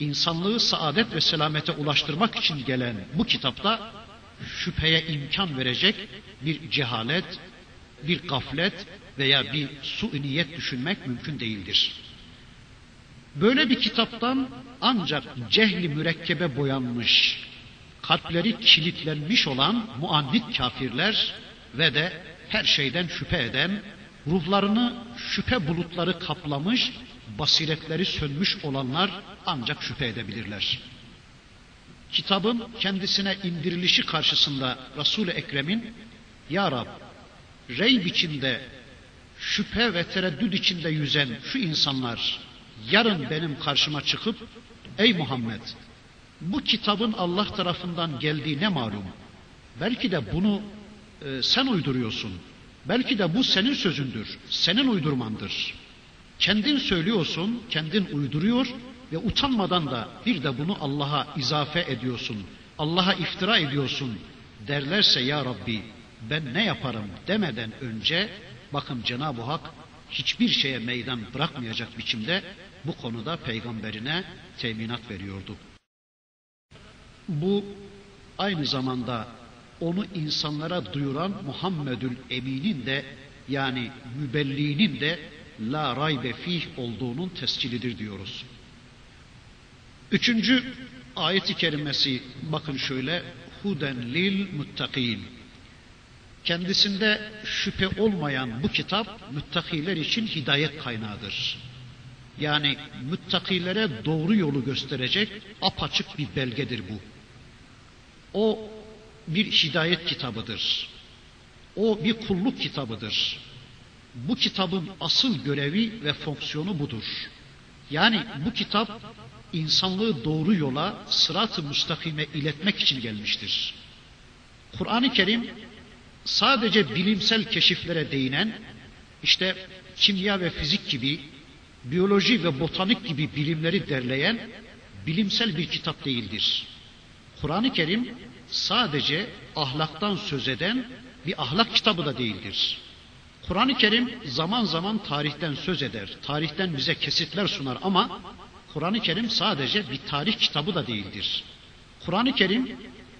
insanlığı saadet ve selamete ulaştırmak için gelen bu kitapta şüpheye imkan verecek bir cehalet, bir gaflet veya bir su niyet düşünmek mümkün değildir. Böyle bir kitaptan ancak cehli mürekkebe boyanmış, kalpleri kilitlenmiş olan muannit kafirler ve de her şeyden şüphe eden, ruhlarını şüphe bulutları kaplamış, basiretleri sönmüş olanlar ancak şüphe edebilirler. Kitabın kendisine indirilişi karşısında Resul-i Ekrem'in Ya Rab, reyb içinde, şüphe ve tereddüt içinde yüzen şu insanlar yarın benim karşıma çıkıp Ey Muhammed bu kitabın Allah tarafından geldiği ne malum? Belki de bunu e, sen uyduruyorsun. Belki de bu senin sözündür, senin uydurmandır. Kendin söylüyorsun, kendin uyduruyor ve utanmadan da bir de bunu Allah'a izafe ediyorsun. Allah'a iftira ediyorsun derlerse ya Rabbi ben ne yaparım demeden önce bakın Cenab-ı Hak hiçbir şeye meydan bırakmayacak biçimde bu konuda peygamberine teminat veriyordu. Bu aynı zamanda onu insanlara duyuran Muhammedül Emin'in de yani mübelliğinin de la raybe fih olduğunun tescilidir diyoruz. Üçüncü ayeti kerimesi bakın şöyle huden lil muttakin. Kendisinde şüphe olmayan bu kitap müttakiler için hidayet kaynağıdır. Yani müttakilere doğru yolu gösterecek apaçık bir belgedir bu. O bir hidayet kitabıdır. O bir kulluk kitabıdır. Bu kitabın asıl görevi ve fonksiyonu budur. Yani bu kitap insanlığı doğru yola, sırat-ı müstakime iletmek için gelmiştir. Kur'an-ı Kerim sadece bilimsel keşiflere değinen, işte kimya ve fizik gibi, biyoloji ve botanik gibi bilimleri derleyen bilimsel bir kitap değildir. Kur'an-ı Kerim sadece ahlaktan söz eden bir ahlak kitabı da değildir. Kur'an-ı Kerim zaman zaman tarihten söz eder, tarihten bize kesitler sunar ama Kur'an-ı Kerim sadece bir tarih kitabı da değildir. Kur'an-ı Kerim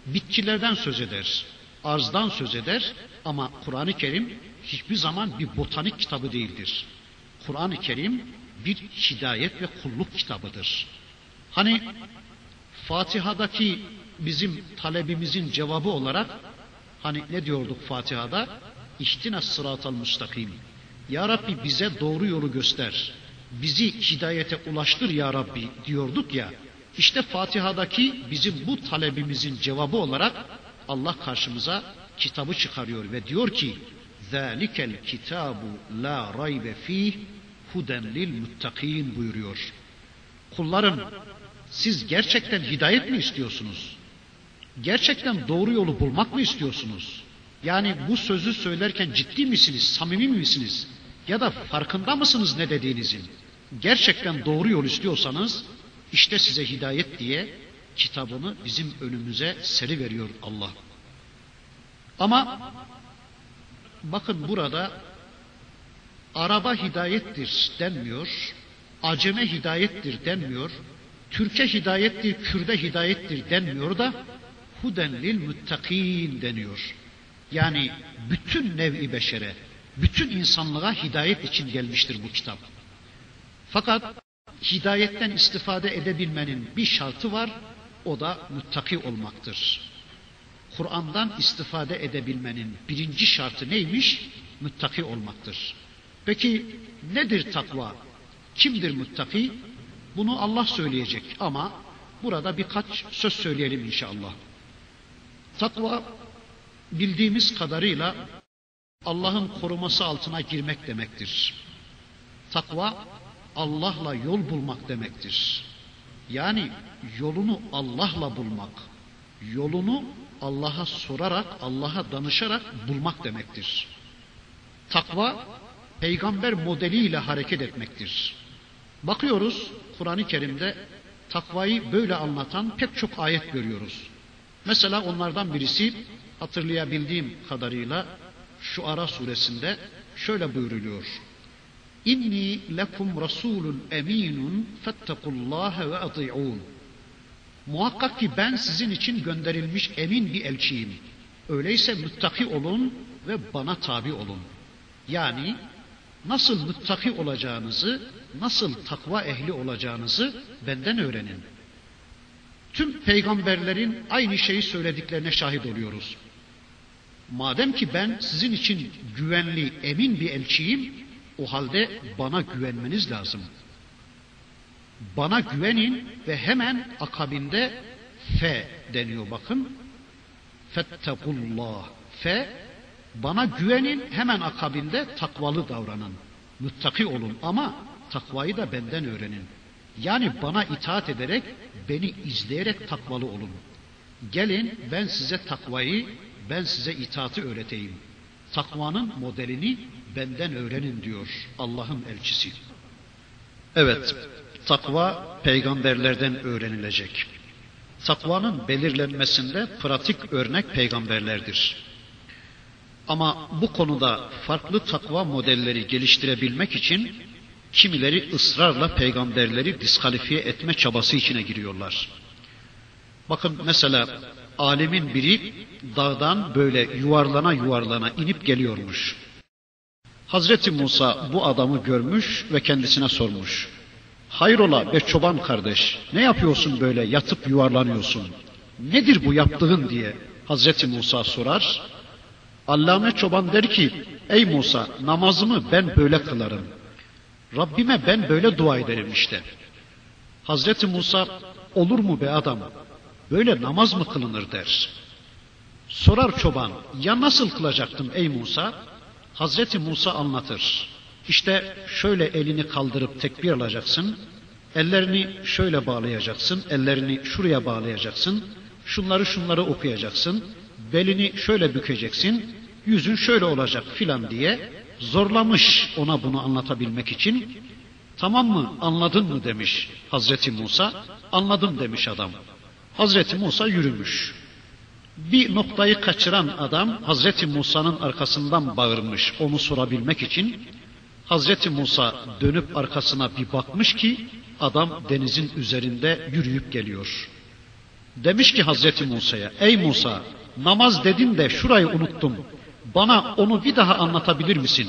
bitkilerden söz eder, arzdan söz eder ama Kur'an-ı Kerim hiçbir zaman bir botanik kitabı değildir. Kur'an-ı Kerim bir hidayet ve kulluk kitabıdır. Hani Fatiha'daki bizim talebimizin cevabı olarak hani ne diyorduk Fatiha'da? İhtina sıratal müstakim. Ya Rabbi bize doğru yolu göster. Bizi hidayete ulaştır ya Rabbi diyorduk ya. İşte Fatiha'daki bizim bu talebimizin cevabı olarak Allah karşımıza kitabı çıkarıyor ve diyor ki ذَٰلِكَ الْكِتَابُ لَا رَيْبَ ف۪يهِ huden lil muttakin buyuruyor. Kullarım siz gerçekten hidayet mi istiyorsunuz? Gerçekten doğru yolu bulmak mı istiyorsunuz? Yani bu sözü söylerken ciddi misiniz, samimi misiniz? Ya da farkında mısınız ne dediğinizin? Gerçekten doğru yol istiyorsanız işte size hidayet diye kitabını bizim önümüze seri veriyor Allah. Ama bakın burada araba hidayettir denmiyor, aceme hidayettir denmiyor, Türk'e hidayettir, Kürde hidayettir denmiyor da huden lil muttakin deniyor. Yani bütün nev'i beşere, bütün insanlığa hidayet için gelmiştir bu kitap. Fakat hidayetten istifade edebilmenin bir şartı var, o da muttaki olmaktır. Kur'an'dan istifade edebilmenin birinci şartı neymiş? Muttaki olmaktır. Peki nedir takva? Kimdir muttaki? Bunu Allah söyleyecek ama burada birkaç söz söyleyelim inşallah. Takva bildiğimiz kadarıyla Allah'ın koruması altına girmek demektir. Takva Allah'la yol bulmak demektir. Yani yolunu Allah'la bulmak, yolunu Allah'a sorarak, Allah'a danışarak bulmak demektir. Takva peygamber modeliyle hareket etmektir. Bakıyoruz Kur'an-ı Kerim'de takvayı böyle anlatan pek çok ayet görüyoruz. Mesela onlardan birisi hatırlayabildiğim kadarıyla şu Ara suresinde şöyle buyuruluyor. İnni lekum rasulun eminun fettekullaha ve ati'un. Muhakkak ki ben sizin için gönderilmiş emin bir elçiyim. Öyleyse muttaki olun ve bana tabi olun. Yani nasıl muttaki olacağınızı, nasıl takva ehli olacağınızı benden öğrenin. Tüm peygamberlerin aynı şeyi söylediklerine şahit oluyoruz. Madem ki ben sizin için güvenli, emin bir elçiyim, o halde bana güvenmeniz lazım. Bana güvenin ve hemen akabinde fe deniyor bakın. Fettekullah. Fe bana güvenin hemen akabinde takvalı davranın. Muttaki olun ama takvayı da benden öğrenin. Yani bana itaat ederek, beni izleyerek takvalı olun. Gelin ben size takvayı, ben size itaati öğreteyim. Takvanın modelini benden öğrenin diyor Allah'ın elçisi. Evet, takva peygamberlerden öğrenilecek. Takvanın belirlenmesinde pratik örnek peygamberlerdir. Ama bu konuda farklı takva modelleri geliştirebilmek için kimileri ısrarla peygamberleri diskalifiye etme çabası içine giriyorlar. Bakın mesela alemin biri dağdan böyle yuvarlana yuvarlana inip geliyormuş. Hazreti Musa bu adamı görmüş ve kendisine sormuş. Hayrola be çoban kardeş, ne yapıyorsun böyle yatıp yuvarlanıyorsun? Nedir bu yaptığın diye Hazreti Musa sorar. Allame çoban der ki, ey Musa namazımı ben böyle kılarım. Rabbime ben böyle dua ederim işte. Hazreti Musa olur mu be adam? Böyle namaz mı kılınır der. Sorar çoban, ya nasıl kılacaktım ey Musa? Hazreti Musa anlatır. İşte şöyle elini kaldırıp tekbir alacaksın. Ellerini şöyle bağlayacaksın. Ellerini şuraya bağlayacaksın. Şunları şunları okuyacaksın. Belini şöyle bükeceksin. Yüzün şöyle olacak filan diye zorlamış ona bunu anlatabilmek için. Tamam mı anladın mı demiş Hazreti Musa. Anladım demiş adam. Hazreti Musa yürümüş. Bir noktayı kaçıran adam Hazreti Musa'nın arkasından bağırmış onu sorabilmek için. Hazreti Musa dönüp arkasına bir bakmış ki adam denizin üzerinde yürüyüp geliyor. Demiş ki Hazreti Musa'ya ey Musa namaz dedin de şurayı unuttum. Bana onu bir daha anlatabilir misin?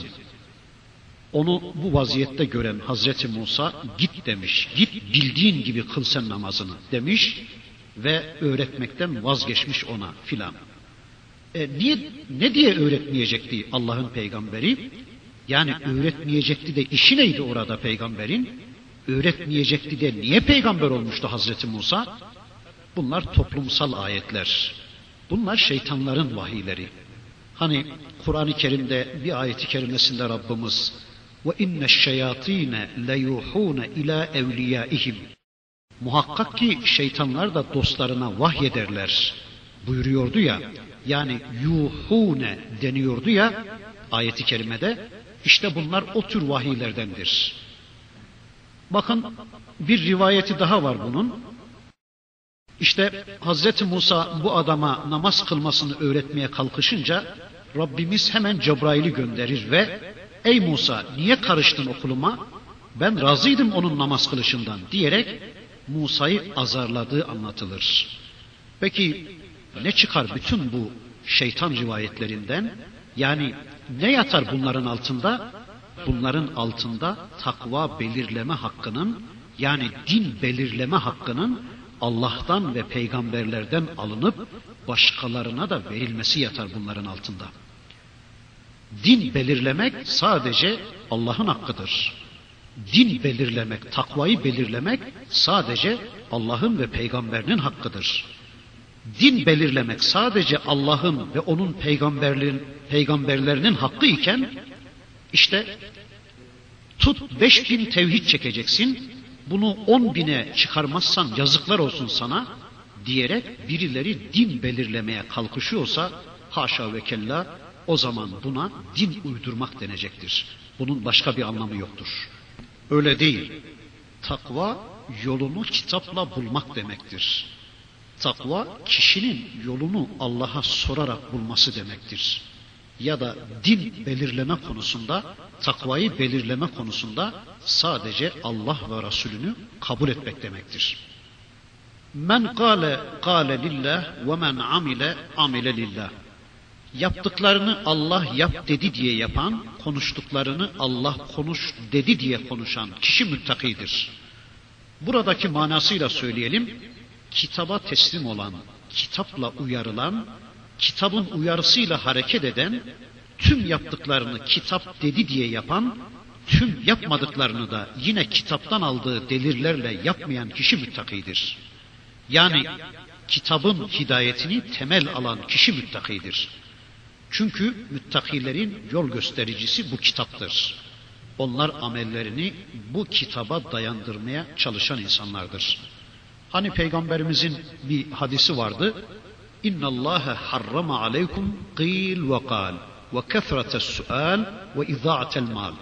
Onu bu vaziyette gören Hazreti Musa git demiş. Git bildiğin gibi kıl sen namazını demiş ve öğretmekten vazgeçmiş ona filan. E niye ne diye öğretmeyecekti Allah'ın peygamberi? Yani öğretmeyecekti de işi neydi orada peygamberin? Öğretmeyecekti de niye peygamber olmuştu Hazreti Musa? Bunlar toplumsal ayetler. Bunlar şeytanların vahiyleri. Hani Kur'an-ı Kerim'de bir ayeti kerimesinde Rabbimiz ve inne şeyatine leyuhune ila evliyaihim Muhakkak ki şeytanlar da dostlarına vahyederler buyuruyordu ya. Yani yuhune deniyordu ya ayeti kerimede. İşte bunlar o tür vahiylerdendir. Bakın bir rivayeti daha var bunun. İşte Hazreti Musa bu adama namaz kılmasını öğretmeye kalkışınca Rabbimiz hemen Cebrail'i gönderir ve Ey Musa niye karıştın okuluma? Ben razıydım onun namaz kılışından diyerek Musa'yı azarladığı anlatılır. Peki ne çıkar bütün bu şeytan rivayetlerinden? Yani ne yatar bunların altında? Bunların altında takva belirleme hakkının yani din belirleme hakkının Allah'tan ve peygamberlerden alınıp başkalarına da verilmesi yatar bunların altında. Din belirlemek sadece Allah'ın hakkıdır. Din belirlemek, takvayı belirlemek sadece Allah'ın ve peygamberinin hakkıdır. Din belirlemek sadece Allah'ın ve onun peygamberlerin, peygamberlerinin hakkı iken işte tut beş bin tevhid çekeceksin, bunu on bine çıkarmazsan yazıklar olsun sana diyerek birileri din belirlemeye kalkışıyorsa haşa ve kella o zaman buna din uydurmak denecektir. Bunun başka bir anlamı yoktur. Öyle değil. Takva yolunu kitapla bulmak demektir. Takva kişinin yolunu Allah'a sorarak bulması demektir. Ya da din belirleme konusunda, takvayı belirleme konusunda sadece Allah ve Resulünü kabul etmek demektir. Men kâle kâle lillah ve men amile amile lillah. Yaptıklarını Allah yap dedi diye yapan, konuştuklarını Allah konuş dedi diye konuşan kişi müttakidir. Buradaki manasıyla söyleyelim, kitaba teslim olan, kitapla uyarılan, kitabın uyarısıyla hareket eden, tüm yaptıklarını kitap dedi diye yapan, tüm yapmadıklarını da yine kitaptan aldığı delirlerle yapmayan kişi müttakidir. Yani kitabın hidayetini temel alan kişi müttakidir. Çünkü müttakilerin yol göstericisi bu kitaptır. Onlar amellerini bu kitaba dayandırmaya çalışan insanlardır. Hani peygamberimizin bir hadisi vardı. İnna Allah harrama aleykum qil ve kal ve kefretes sual ve iza'atel mal.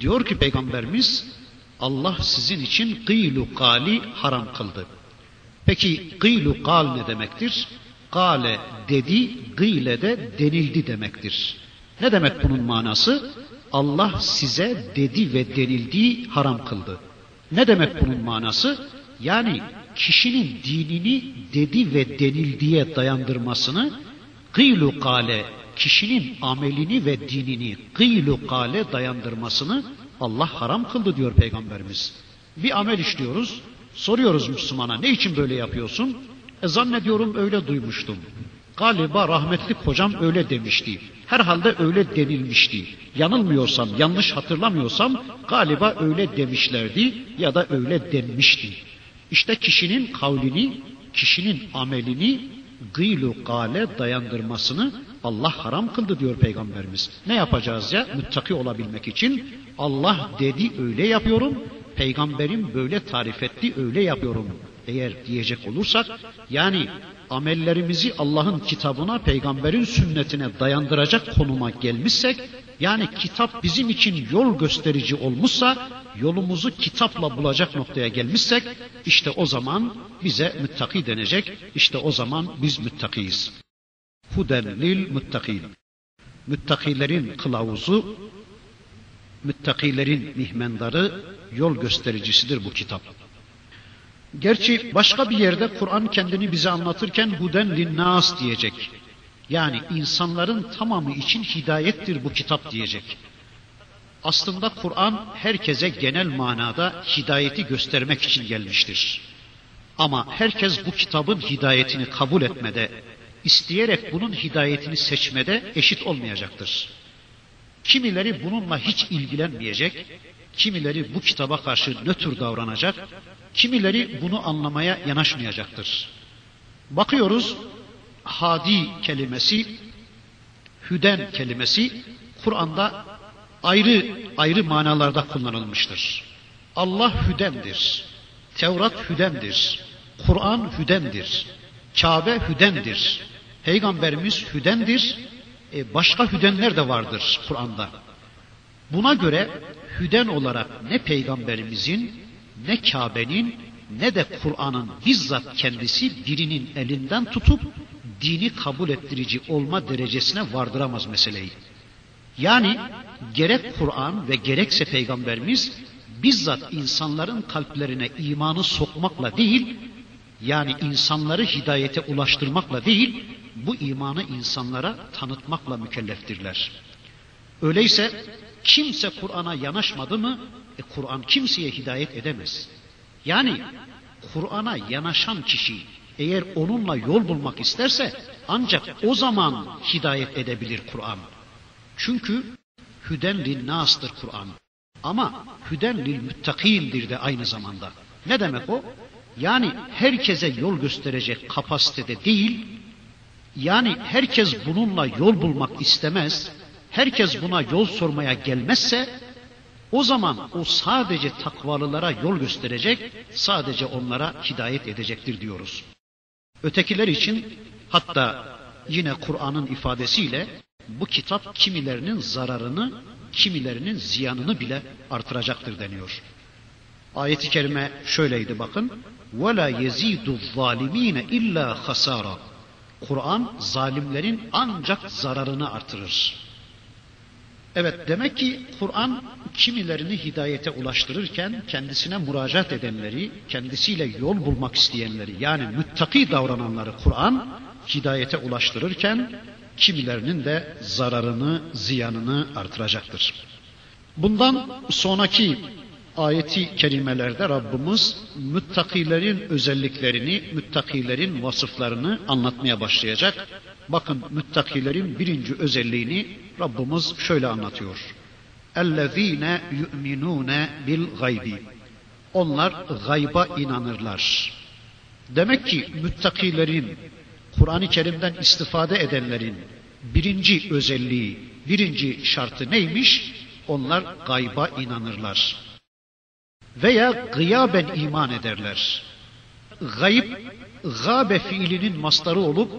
Diyor ki peygamberimiz Allah sizin için kıylu kali haram kıldı. Peki kıylu kal ne demektir? Kale dedi, gıyle de denildi demektir. Ne demek bunun manası? Allah size dedi ve denildiği haram kıldı. Ne demek bunun manası? Yani kişinin dinini dedi ve denildiğe dayandırmasını gıylu kale kişinin amelini ve dinini gıylu kale dayandırmasını Allah haram kıldı diyor Peygamberimiz. Bir amel işliyoruz, soruyoruz Müslümana ne için böyle yapıyorsun? E zannediyorum öyle duymuştum. Galiba rahmetli kocam öyle demişti. Herhalde öyle denilmişti. Yanılmıyorsam, yanlış hatırlamıyorsam galiba öyle demişlerdi ya da öyle denmişti. İşte kişinin kavlini, kişinin amelini gıylu gale dayandırmasını Allah haram kıldı diyor Peygamberimiz. Ne yapacağız ya? Müttaki olabilmek için Allah dedi öyle yapıyorum, Peygamberim böyle tarif etti öyle yapıyorum eğer diyecek olursak yani amellerimizi Allah'ın kitabına, peygamberin sünnetine dayandıracak konuma gelmişsek, yani kitap bizim için yol gösterici olmuşsa, yolumuzu kitapla bulacak noktaya gelmişsek, işte o zaman bize müttaki denecek, işte o zaman biz müttakiyiz. Huden lil muttakin. Müttakilerin kılavuzu, müttakilerin mihmendarı, yol göstericisidir bu kitap. Gerçi başka bir yerde Kur'an kendini bize anlatırken huden linnas diyecek. Yani insanların tamamı için hidayettir bu kitap diyecek. Aslında Kur'an herkese genel manada hidayeti göstermek için gelmiştir. Ama herkes bu kitabın hidayetini kabul etmede, isteyerek bunun hidayetini seçmede eşit olmayacaktır. Kimileri bununla hiç ilgilenmeyecek, kimileri bu kitaba karşı nötr davranacak, Kimileri bunu anlamaya yanaşmayacaktır. Bakıyoruz hadi kelimesi hüden kelimesi Kur'an'da ayrı ayrı manalarda kullanılmıştır. Allah hüdendir. Tevrat hüdendir. Kur'an hüdendir. Kabe hüdendir. Peygamberimiz hüdendir. E başka hüdenler de vardır Kur'an'da. Buna göre hüden olarak ne peygamberimizin ne Kabe'nin ne de Kur'an'ın bizzat kendisi birinin elinden tutup dini kabul ettirici olma derecesine vardıramaz meseleyi. Yani gerek Kur'an ve gerekse Peygamberimiz bizzat insanların kalplerine imanı sokmakla değil, yani insanları hidayete ulaştırmakla değil, bu imanı insanlara tanıtmakla mükelleftirler. Öyleyse kimse Kur'an'a yanaşmadı mı, e, Kur'an kimseye hidayet edemez. Yani Kur'an'a yanaşan kişi eğer onunla yol bulmak isterse ancak o zaman hidayet edebilir Kur'an. Çünkü hüden lil nas'tır Kur'an. Ama hüden lil müttakindir de aynı zamanda. Ne demek o? Yani herkese yol gösterecek kapasitede değil, yani herkes bununla yol bulmak istemez, herkes buna yol sormaya gelmezse, o zaman o sadece takvalılara yol gösterecek, sadece onlara hidayet edecektir diyoruz. Ötekiler için hatta yine Kur'an'ın ifadesiyle bu kitap kimilerinin zararını, kimilerinin ziyanını bile artıracaktır deniyor. Ayet-i kerime şöyleydi bakın. وَلَا يَزِيدُ الظَّالِم۪ينَ اِلَّا خَسَارًا Kur'an zalimlerin ancak zararını artırır. Evet demek ki Kur'an kimilerini hidayete ulaştırırken kendisine müracaat edenleri, kendisiyle yol bulmak isteyenleri yani müttaki davrananları Kur'an hidayete ulaştırırken kimilerinin de zararını, ziyanını artıracaktır. Bundan sonraki ayeti kerimelerde Rabbimiz müttakilerin özelliklerini, müttakilerin vasıflarını anlatmaya başlayacak. Bakın müttakilerin birinci özelliğini Rabbimiz şöyle anlatıyor. اَلَّذ۪ينَ يُؤْمِنُونَ بِالْغَيْبِ Onlar gayba inanırlar. Demek ki müttakilerin, Kur'an-ı Kerim'den istifade edenlerin birinci özelliği, birinci şartı neymiş? Onlar gayba inanırlar. Veya gıyaben iman ederler. Gayb, gabe fiilinin mastarı olup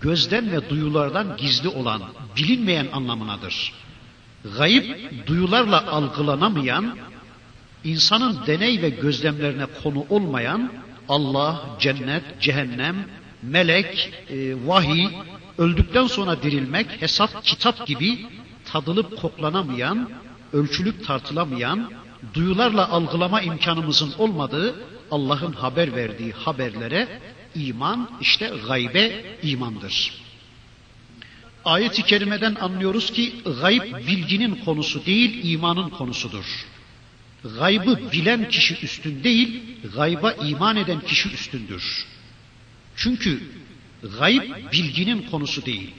gözden ve duyulardan gizli olan, bilinmeyen anlamınadır. Gayb, duyularla algılanamayan, insanın deney ve gözlemlerine konu olmayan Allah, cennet, cehennem, melek, e, vahiy, öldükten sonra dirilmek, hesap, kitap gibi tadılıp koklanamayan, ölçülüp tartılamayan, duyularla algılama imkanımızın olmadığı Allah'ın haber verdiği haberlere iman işte gaybe imandır. Ayet-i kerimeden anlıyoruz ki gayb bilginin konusu değil imanın konusudur. Gaybı bilen kişi üstün değil, gayba iman eden kişi üstündür. Çünkü gayb bilginin konusu değil.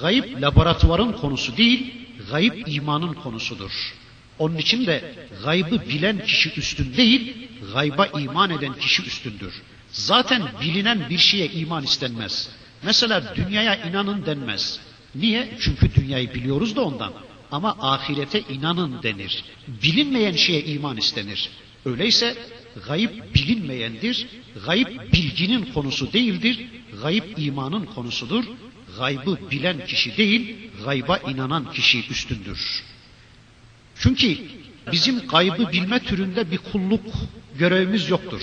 Gayb laboratuvarın konusu değil, gayb imanın konusudur. Onun için de gaybı bilen kişi üstün değil, gayba iman eden kişi üstündür. Zaten bilinen bir şeye iman istenmez. Mesela dünyaya inanın denmez. Niye? Çünkü dünyayı biliyoruz da ondan. Ama ahirete inanın denir. Bilinmeyen şeye iman istenir. Öyleyse gayb bilinmeyendir. Gayb bilginin konusu değildir. Gayb imanın konusudur. Gaybı bilen kişi değil, gayba inanan kişi üstündür. Çünkü bizim gaybı bilme türünde bir kulluk görevimiz yoktur.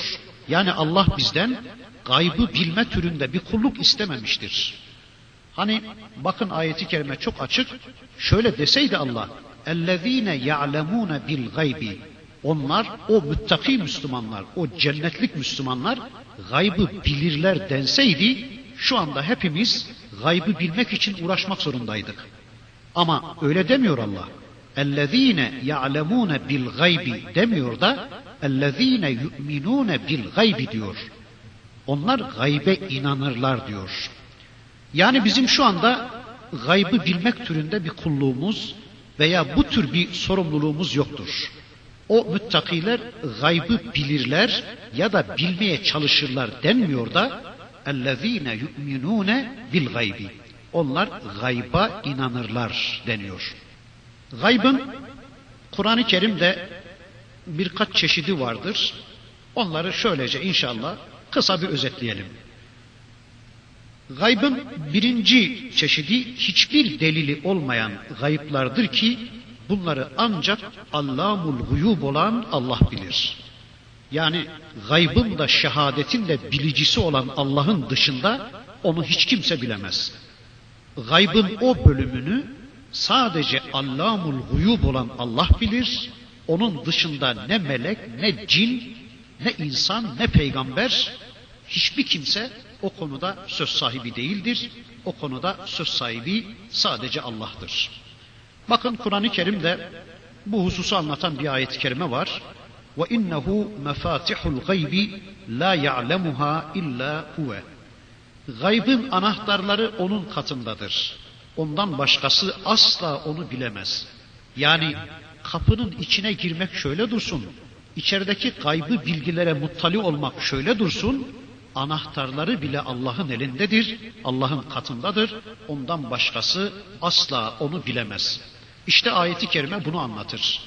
Yani Allah bizden gaybı bilme türünde bir kulluk istememiştir. Hani bakın ayeti kerime çok açık. Şöyle deseydi Allah, اَلَّذ۪ينَ يَعْلَمُونَ بِالْغَيْبِ Onlar, o müttaki Müslümanlar, o cennetlik Müslümanlar gaybı bilirler denseydi, şu anda hepimiz gaybı bilmek için uğraşmak zorundaydık. Ama öyle demiyor Allah. اَلَّذ۪ينَ يَعْلَمُونَ بِالْغَيْبِ demiyor da اَلَّذ۪ينَ يُؤْمِنُونَ بِالْغَيْبِ diyor. Onlar gaybe inanırlar diyor. Yani bizim şu anda gaybı bilmek türünde bir kulluğumuz veya bu tür bir sorumluluğumuz yoktur. O müttakiler gaybı bilirler ya da bilmeye çalışırlar denmiyor da اَلَّذ۪ينَ يُؤْمِنُونَ بِالْغَيْبِ Onlar gayba inanırlar deniyor. Gaybın Kur'an-ı Kerim'de birkaç çeşidi vardır. Onları şöylece inşallah kısa bir özetleyelim. Gaybın birinci çeşidi hiçbir delili olmayan gayıplardır ki bunları ancak Allah'ul guyub olan Allah bilir. Yani gaybın da şehadetin de bilicisi olan Allah'ın dışında onu hiç kimse bilemez. Gaybın o bölümünü sadece Allah'ul guyub olan Allah bilir. Onun dışında ne melek, ne cin, ne insan, ne peygamber hiçbir kimse o konuda söz sahibi değildir. O konuda söz sahibi sadece Allah'tır. Bakın Kur'an-ı Kerim'de bu hususu anlatan bir ayet-i kerime var. Ve innehu mefatihul gaybi la ya'lemuha illa huve. Gaybın anahtarları onun katındadır. Ondan başkası asla onu bilemez. Yani kapının içine girmek şöyle dursun. İçerideki gaybı bilgilere muttali olmak şöyle dursun. Anahtarları bile Allah'ın elindedir, Allah'ın katındadır. Ondan başkası asla onu bilemez. İşte ayeti kerime bunu anlatır.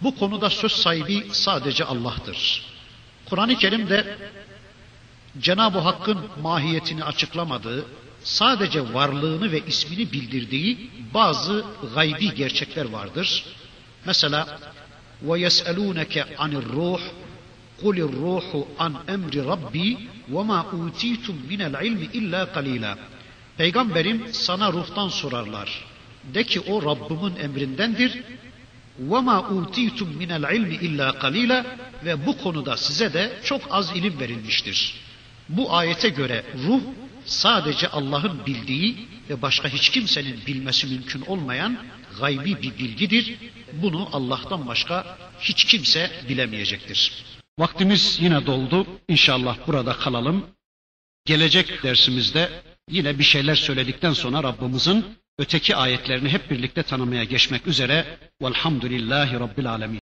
Bu konuda söz sahibi sadece Allah'tır. Kur'an-ı Kerim'de Cenab-ı Hakk'ın mahiyetini açıklamadığı, sadece varlığını ve ismini bildirdiği bazı gaybi gerçekler vardır. Mesela وَيَسْأَلُونَكَ عَنِ الرُّوحِ قُلِ الرُّوحُ عَنْ اَمْرِ رَبِّي وَمَا اُوتِيتُمْ مِنَ الْعِلْمِ اِلَّا قَلِيلًا Peygamberim sana ruhtan sorarlar. De ki o Rabbimin emrindendir. وَمَا اُوتِيتُمْ مِنَ الْعِلْمِ اِلَّا قَلِيلًا Ve bu konuda size de çok az ilim verilmiştir. Bu ayete göre ruh sadece Allah'ın bildiği ve başka hiç kimsenin bilmesi mümkün olmayan gaybi bir bilgidir. Bunu Allah'tan başka hiç kimse bilemeyecektir. Vaktimiz yine doldu. İnşallah burada kalalım. Gelecek dersimizde yine bir şeyler söyledikten sonra Rabbimizin öteki ayetlerini hep birlikte tanımaya geçmek üzere. Velhamdülillahi Rabbil Alemin.